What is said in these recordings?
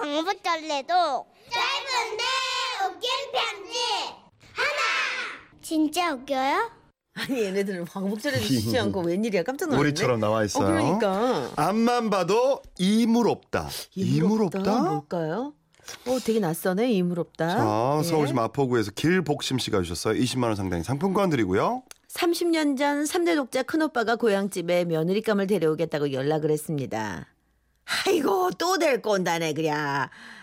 광고절레도 짧은데 웃긴 편지 하나 진짜 웃겨요? 아니 얘네들은 광복절에도 쉬지 않고 웬일이야 깜짝 놀랐네. 우리처럼 나와 있어요. 어, 그러니까. 앞만 봐도 이물 없다. 이물 없다? 뭘까요? 어 되게 낯서네 이물 없다. 자, 예. 서울시 마포구에서 길복심 씨가 주셨어요. 20만 원 상당의 상품권 드리고요. 30년 전 3대 독자 큰오빠가 고향집에 며느리감을 데려오겠다고 연락을 했습니다. 아이고 또 데리고 온다네 그래.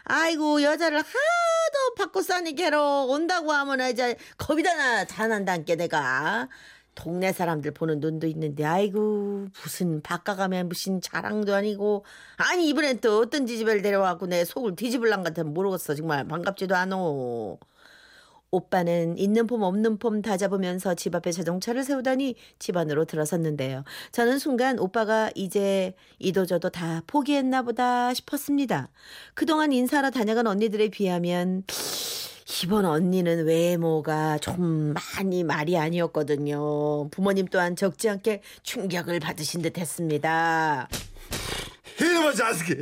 아이고 여자를 하도 받고 싸니 걔로 온다고 하면 이제 겁이다 나 자난단께 내가. 동네 사람들 보는 눈도 있는데 아이고 무슨 바꿔가면 무슨 자랑도 아니고 아니 이번엔 또 어떤 지집애를 데려와갖고 내 속을 뒤집을란 같으면 모르겠어 정말 반갑지도 않어 오빠는 있는 폼 없는 폼 다 잡으면서 집 앞에 자동차를 세우더니 집 안으로 들어섰는데요. 저는 순간 오빠가 이제 이도저도 다 포기했나 보다 싶었습니다. 그동안 인사하러 다녀간 언니들에 비하면 이번 언니는 외모가 좀 많이 말이 아니었거든요. 부모님 또한 적지 않게 충격을 받으신 듯 했습니다. 이놈의 자식이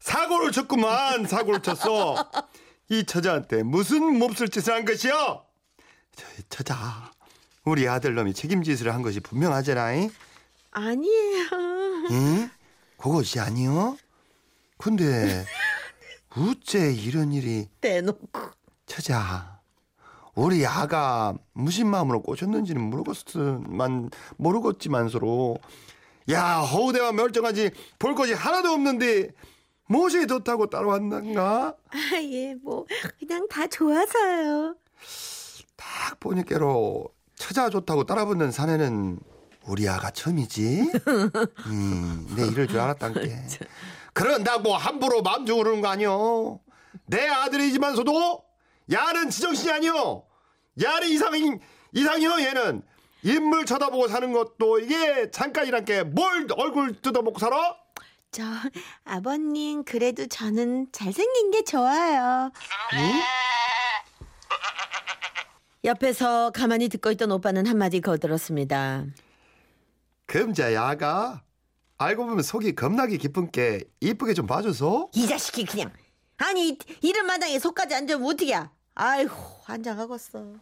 사고를 쳤구만 사고를 쳤어. 이 처자한테 무슨 몹쓸 짓을 한 것이요? 저, 처자, 우리 아들놈이 책임짓을 한 것이 분명하잖아. 잉? 아니에요. 응? 그것이 아니요? 근데 어째 이런 일이 대놓고. 처자 우리 아가 무슨 마음으로 꼬셨는지는 모르겠지만 모르겠지만 서로 야 허우대와 멀쩡하지 볼 것이 하나도 없는데 무엇이 좋다고 따라왔는가? 아, 예, 뭐, 그냥 다 좋아서요. 딱 보니까로 처자 좋다고 따라붙는 사내는 우리 아가 처음이지. 음, 내 이럴 줄 알았단게. 그런다고 함부로 마음 주우는 거 아니오. 내 아들이지만서도 야는 지정신이 아니오. 야는 이상인 이상이요 얘는 인물 쳐다보고 사는 것도 이게 잠깐이란 게 뭘 얼굴 뜯어먹고 살아? 저, 아버님, 그래도 저는 잘생긴 게 좋아요. 옆에서 가만히 듣고 있던 오빠는 한마디 거들었습니다. 금자 야가 알고 보면 속이 겁나게 깊은 게 이쁘게 좀 봐줘서. 이 자식이 그냥. 아니, 이런 마당에 속까지 앉으면 어떡이야. 아이고, 환장하겠어.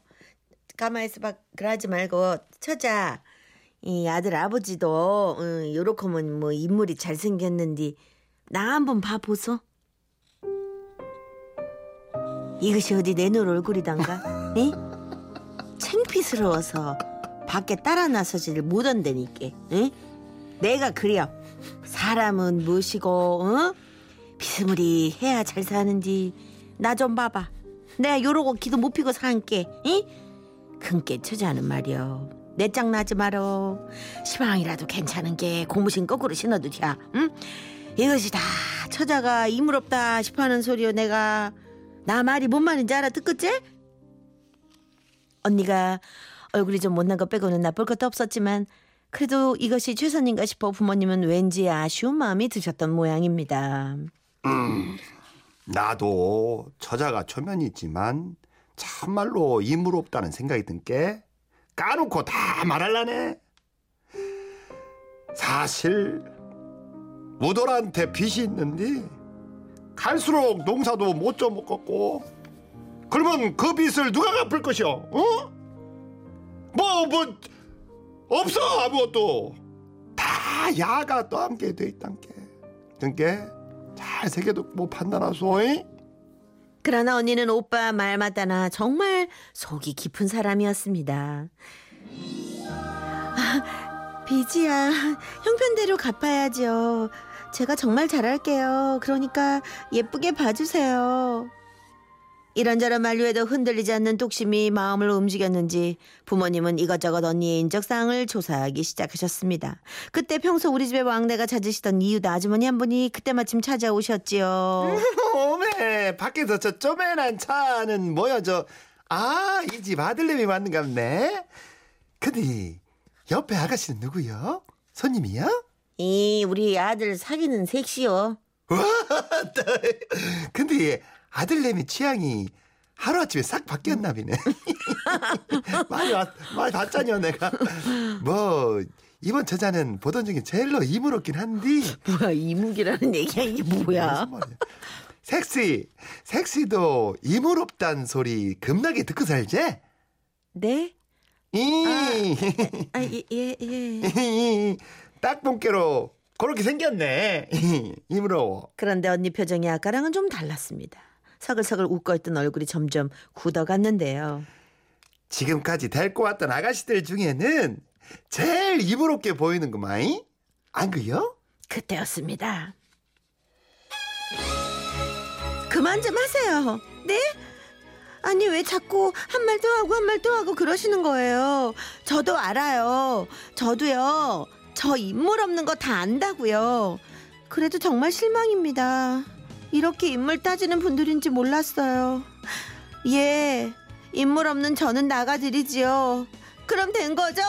가만히 있어봐. 그러지 말고, 처자. 이 아들 아버지도, 응, 요렇게면 뭐 인물이 잘생겼는데, 나 한번 봐보소. 이것이 어디 내놓을 얼굴이단가? 에? 창피스러워서 밖에 따라 나서지를 못한다니까. 에? 내가 그려. 사람은 무엇이고, 어? 비스무리 해야 잘 사는지 나 좀 봐봐. 내가 요러고 기도 못 피고 산게, 응? 큰게 처자는 말이여. 내짱 나지 말어. 시방이라도 괜찮은 게 고무신 거꾸로 신어도 돼. 응? 이것이 다 처자가 이물없다 싶어하는 소리여 내가 나 말이 뭔 말인지 알아 듣겠지? 언니가 얼굴이 좀 못난 것 빼고는 나쁠 것도 없었지만 그래도 이것이 최선인가 싶어 부모님은 왠지 아쉬운 마음이 드셨던 모양입니다. 나도 처자가 초면이지만 참말로 이물 없다는 생각이 든 게 까놓고 다 말할라네. 사실 우돌한테 빚이 있는데 갈수록 농사도 못좀 먹겠고 그러면 그 빚을 누가 갚을 것이오? 어? 뭐뭐 없어 아무것도 다 야가 또 함께 돼 있단 게. 그러니까 잘 새겨도 못 판단하소. 잉? 그러나 언니는 오빠 말 맞다나 정말 속이 깊은 사람이었습니다. 아, 비지야, 형편대로 갚아야죠. 제가 정말 잘할게요. 그러니까 예쁘게 봐주세요. 이런저런 만류에도 흔들리지 않는 뚝심이 마음을 움직였는지 부모님은 이것저것 언니의 인적사항을 조사하기 시작하셨습니다. 그때 평소 우리 집에 왕래가 찾으시던 이웃 아주머니 한 분이 그때 마침 찾아오셨지요. 오메 밖에서 저 쪼매난 차는 뭐야 저아이 집 아들내미 맞는 갑네 근데 옆에 아가씨는 누구요? 손님이요? 이 우리 아들 사귀는 섹시요. 근데 아들내미 취향이 하루아침에 싹 바뀌었나 보네 많이 왔, 많이 봤잖여 내가 뭐 이번 처자는 보던 중에 제일로 이물었긴 한데 뭐야 이묵이라는 얘기야 이게 뭐야? 섹시 섹시도 이물 없단 소리 겁나게 듣고 살지? 네? 이 아, 예, 예, 예. 딱 본께로 그렇게 생겼네. 이물어. 그런데 언니 표정이 아까랑은 좀 달랐습니다. 서글서글 웃고 있던 얼굴이 점점 굳어갔는데요. 지금까지 데리고 왔던 아가씨들 중에는 제일 이물없게 보이는 거마이? 안 그요? 그때였습니다. 그만 좀 하세요. 네? 아니 왜 자꾸 한 말 또 하고 한 말 또 하고 그러시는 거예요. 저도 알아요. 저도요. 저 인물 없는 거 다 안다고요. 그래도 정말 실망입니다. 이렇게 인물 따지는 분들인지 몰랐어요. 예. 인물 없는 저는 나가드리지요. 그럼 된 거죠?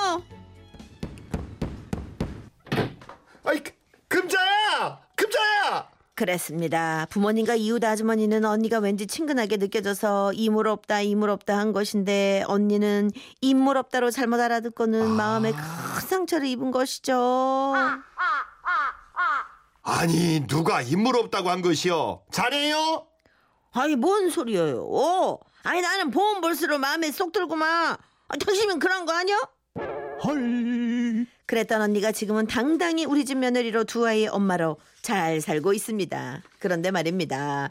아이 그- 금자야, 금자야. 그랬습니다. 부모님과 이웃 아주머니는 언니가 왠지 친근하게 느껴져서 이물 없다, 이물 없다 한 것인데 언니는 인물 없다로 잘못 알아듣고는 마음에 큰 상처를 입은 것이죠. 아 니 누가 인물 없다고 한 것이요? 자네요? 아니 뭔 소리예요? 아니 나는 보험 볼수록 마음에 쏙 들구만. 아, 당신은 그런 거 아니야? 헐. 그랬던 언니가 지금은 당당히 우리 집 며느리로 두 아이의 엄마로 잘 살고 있습니다. 그런데 말입니다.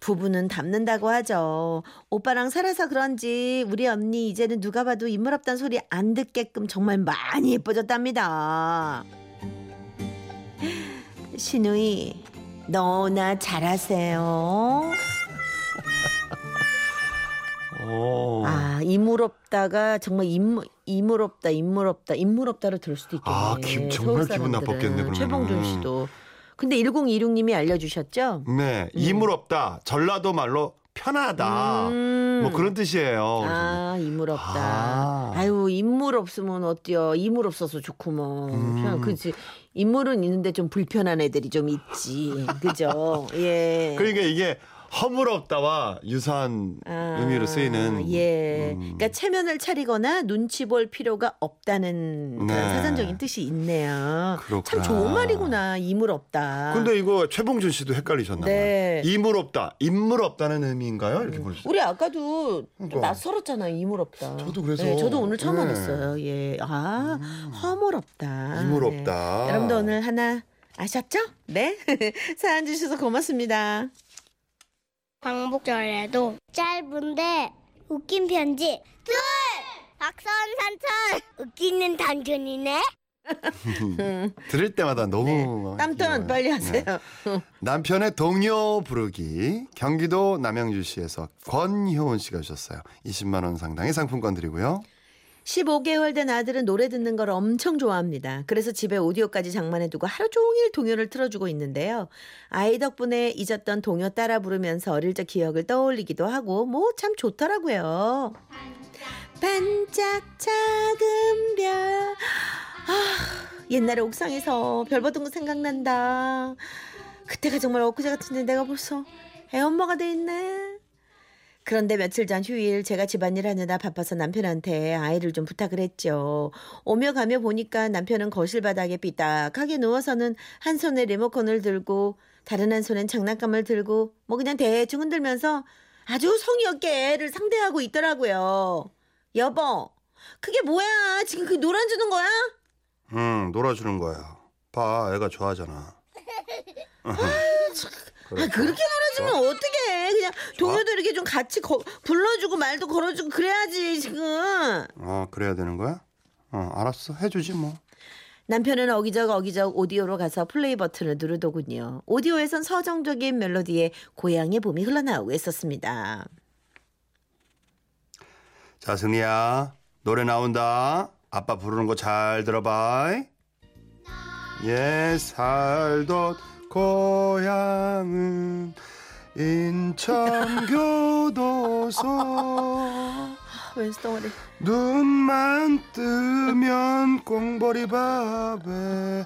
부부는 닮는다고 하죠. 오빠랑 살아서 그런지 우리 언니 이제는 누가 봐도 인물 없단 소리 안 듣게끔 정말 많이 예뻐졌답니다. 신우이, 너나 잘하세요. 어. 아, 인물 없다가 정말 인물 인물 없다, 인물 없다, 인물 없다로 들을 수도 있겠네. 아, 기- 정말 기분. 나빴겠네, 그러면은. 최봉준 씨도. 근데 1026님이 알려주셨죠? 네, 이물 없다. 전라도 말로 편하다. 음. 뭐 그런 뜻이에요. 아, 인물 없다. 아. 아. 유 인물 없으면 어때요? 인물 없어서 좋구먼. 음. 그냥 그지. 인물은 있는데 좀 불편한 애들이 좀 있지. 그죠? 예. 그러니까 이게 허물없다와 유사한 아, 의미로 쓰이는 예. 음. 그러니까 체면을 차리거나 눈치 볼 필요가 없다는 그런 네. 사전적인 뜻이 있네요. 참 그렇구나. 좋은 말이구나. 이물 없다. 근데 이거 최봉준 씨도 헷갈리셨나 봐요. 네. 이물 없다. 인물 없다는 의미인가요? 이렇게 보셨어요. 우리 아까도 좀 그러니까. 낯설었잖아요. 이물 없다. 저도 그래서. 네, 저도 오늘 처음 네. 알았어요. 예. 아, 허물 없다. 이물 네. 없다. 여러분도 오늘 하나 아셨죠? 네. 사연 주셔서 고맙습니다. 광복절에도 짧은데 웃긴 편지 둘 박선 산천 웃기는 단전이네 들을 때마다 너무 땀턴 귀여워요. 빨리 하세요. 네. 남편의 동요 부르기 경기도 남양주시에서 권효은 씨가 주셨어요. 20만 원 상당의 상품권 드리고요. 15개월 된 아들은 노래 듣는 걸 엄청 좋아합니다. 그래서 집에 오디오까지 장만해두고 하루 종일 동요를 틀어주고 있는데요. 아이 덕분에 잊었던 동요 따라 부르면서 어릴 적 기억을 떠올리기도 하고 뭐 참 좋더라고요. 반짝 작은 별. 아, 옛날에 옥상에서 별 보던 거 생각난다. 그때가 정말 엊그제 같은데 내가 벌써 애엄마가 돼 있네. 그런데 며칠 전 휴일 제가 집안일 하느라 바빠서 남편한테 아이를 좀 부탁을 했죠. 오며 가며 보니까 남편은 거실 바닥에 삐딱하게 누워서는 한 손에 리모컨을 들고 다른 한 손엔 장난감을 들고 뭐 그냥 대충 흔들면서 아주 성의 없게 애를 상대하고 있더라고요. 여보, 그게 뭐야? 지금 그 놀아주는 거야? 응, 놀아주는 거야. 봐, 애가 좋아하잖아. 아, 그렇게 놀아주면 어떡해. 그냥 동요도 이렇게 좀 같이 거- 불러주고 말도 걸어주고 그래야지 지금. 어, 그래야 되는 거야? 어, 알았어. 해주지 뭐. 남편은 어기적 어기적 오디오로 가서 플레이 버튼을 누르더군요. 오디오에선 서정적인 멜로디에 고향의 봄이 흘러나오고 있었습니다. 자, 승리야. 노래 나온다. 아빠 부르는 거 잘 들어봐. 예, 살던 고향은 인천 교도소. 왼수 덩어리. 눈만 뜨면 꽁보리밥에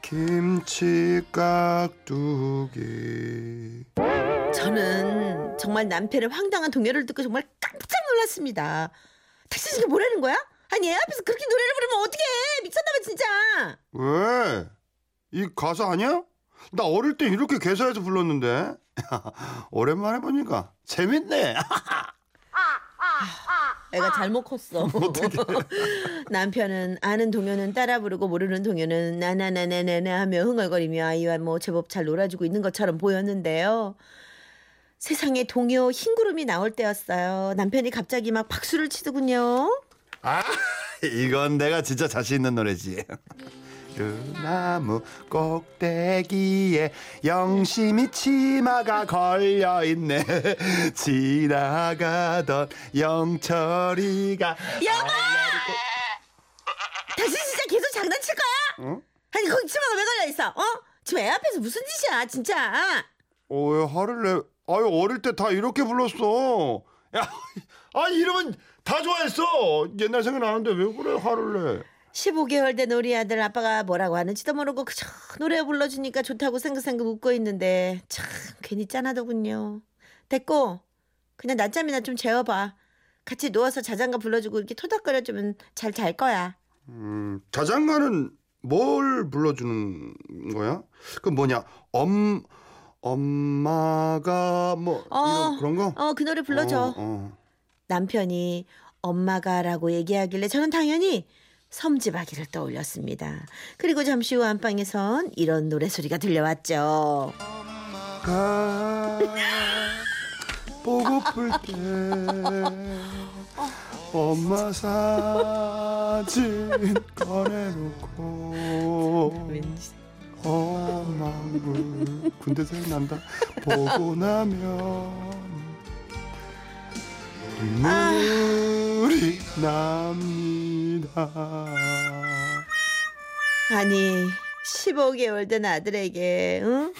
김치 깍두기. 저는 정말 남편의 황당한 동요를 듣고 정말 깜짝 놀랐습니다. 당신 지금 뭐라는 거야? 아니 애 앞에서 그렇게 노래를 부르면 어떡해 미쳤나봐 진짜. 왜? 이 가수 아니야? 나 어릴 때 이렇게 개사해서 불렀는데. 오랜만에 보니까 재밌네. 애가 잘못 컸어. 남편은 아는 동요는 따라 부르고 모르는 동요는 나나나나나나 하며 흥얼거리며 아이와 뭐 제법 잘 놀아주고 있는 것처럼 보였는데요. 세상에 동요 흰구름이 나올 때였어요. 남편이 갑자기 막 박수를 치더군요. 아, 이건 내가 진짜 자신 있는 노래지. 그 나무 꼭대기에 영심이 치마가 걸려 있네. 지나가던 영철이가 여보! 당신 진짜 계속 장난칠 거야? 어? 아니 거기 치마가 왜 걸려 있어? 어? 지금 애 앞에서 무슨 짓이야 진짜? 어, 왜 화를 내? 아유, 어릴 때 다 이렇게 불렀어. 야, 아, 이러면 다 좋아했어. 옛날 생각나는데 왜 그래, 화를 내? 15개월 된 우리 아들 아빠가 뭐라고 하는지도 모르고 그저 노래 불러주니까 좋다고 생각생각 웃고 있는데 참 괜히 짠하더군요. 됐고 그냥 낮잠이나 좀 재워봐. 같이 누워서 자장가 불러주고 이렇게 토닥거려주면 잘 잘 거야. 음, 자장가는 뭘 불러주는 거야? 그 뭐냐, 엄, 엄마가 뭐, 어, 그런 거? 어, 그 노래 불러줘. 어, 어. 남편이 엄마가라고 얘기하길래 저는 당연히 섬지박이를 떠올렸습니다. 그리고 잠시 후 안방에선 이런 노래 소리가 들려왔죠. 가 보고플 때 엄마 사진 꺼내놓고 엄마 물 군대 생각난다 보고 나면 눈물이 납니다 아니 15개월 된 아들에게 응?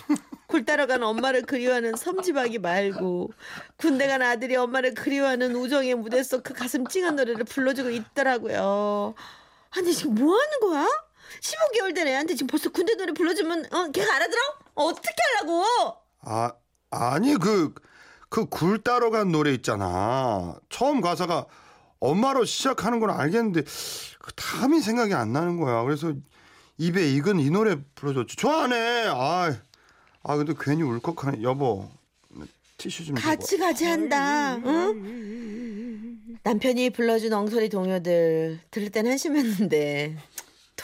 굴 따러 간 엄마를 그리워하는 섬지박이 말고 군대 간 아들이 엄마를 그리워하는 우정의 무대 속 그 가슴 찡한 노래를 불러주고 있더라고요. 아니 지금 뭐 하는 거야? 15개월 된 애한테 지금 벌써 군대 노래 불러주면 어 걔가 알아들어? 어, 어떻게 하려고? 아 아니 그 그 굴 따러 간 노래 있잖아. 처음 가사가 엄마로 시작하는 건 알겠는데 그 다음이 생각이 안 나는 거야. 그래서 입에 익은 이 노래 불러줬지. 좋아하네. 아, 아 근데 괜히 울컥하네. 여보 티슈 좀 줘봐. 같이 한다. 응? 남편이 불러준 엉소리 동요들 들을 땐 한심했는데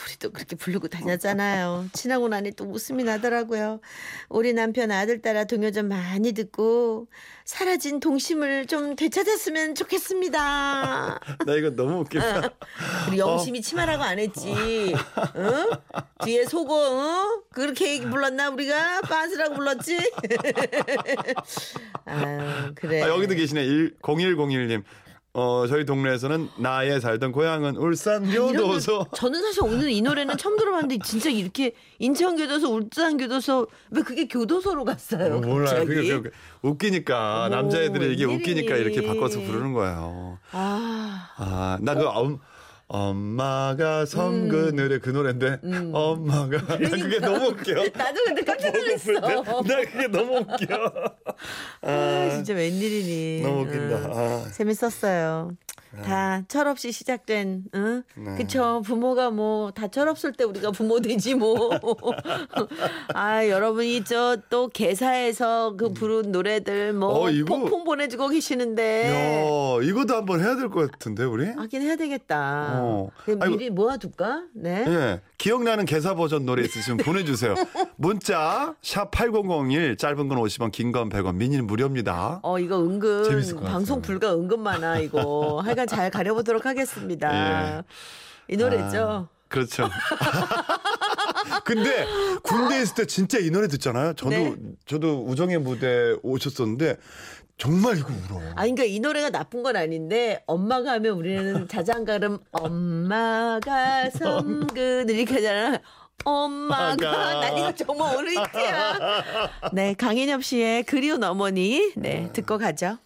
우리도 그렇게 부르고 다녔잖아요. 지나고 나니 또 웃음이 나더라고요. 우리 남편 아들 따라 동요 좀 많이 듣고 사라진 동심을 좀 되찾았으면 좋겠습니다. 나 이거 너무 웃긴다. 우리 영심이 치마라고 안 했지. 응? 뒤에 속어, 응? 그렇게 불렀나 우리가? 빤스라고 불렀지? 아유, 그래. 아, 여기도 계시네. 0101님. 어, 저희 동네에서는 나의 살던 고향은 울산 교도소. 저는 사실 오늘 이 노래는 처음 들어봤는데 진짜 이렇게 인천 교도소, 울산 교도소 왜 그게 교도소로 갔어요? 몰라요. 갑자기? 그게, 그게 웃기니까 남자애들이 이게. 웃기니까 이렇게 바꿔서 부르는 거예요. 아, 아, 나그 엄, 엄마가 섬 그늘의 그 노래인데 엄마가 나 그게 너무 웃겨. 나도 근데 깜짝? 놀랐어. 나 그게 너무 웃겨. 아, 진짜 웬일이니? 너무 웃긴다. 응. 아. 재밌었어요. 다 철없이 시작된, 응? 네. 그쵸. 부모가 뭐, 다 철없을 때 우리가 부모 되지 뭐. 아, 여러분이 저 또 개사에서 그 부른 노래들 뭐, 어, 이거- 폭풍 보내주고 계시는데. 야, 이거도 한번 해야 될 것 같은데 우리? 하긴 해야 되겠다. 어. 그럼 아이고. 미리 모아둘까? 네. 예. 기억나는 개사 버전 노래 있으시면 보내주세요. 문자 샵 8001 짧은 건 50원 긴 건 100원 미니는 무료입니다. 어, 이거 은근 재밌을 것 방송 같아요. 불가 은근 많아, 이거. 하여간 잘 가려보도록 하겠습니다. 예. 이 노래죠. 아, 그렇죠. 근데 군대 있을 때 진짜 이 노래 듣잖아요. 저도 네. 저도 우정의 무대 오셨었는데 정말 이거 울어. 아, 그러니까 이 노래가 나쁜 건 아닌데 엄마가 하면 우리는 자장가름 엄마가 섬근 이렇게 하잖아. 엄마가. 난 이거 정말 오늘 히트야. 네, 강인엽 씨의 그리운 어머니 네 듣고 가죠.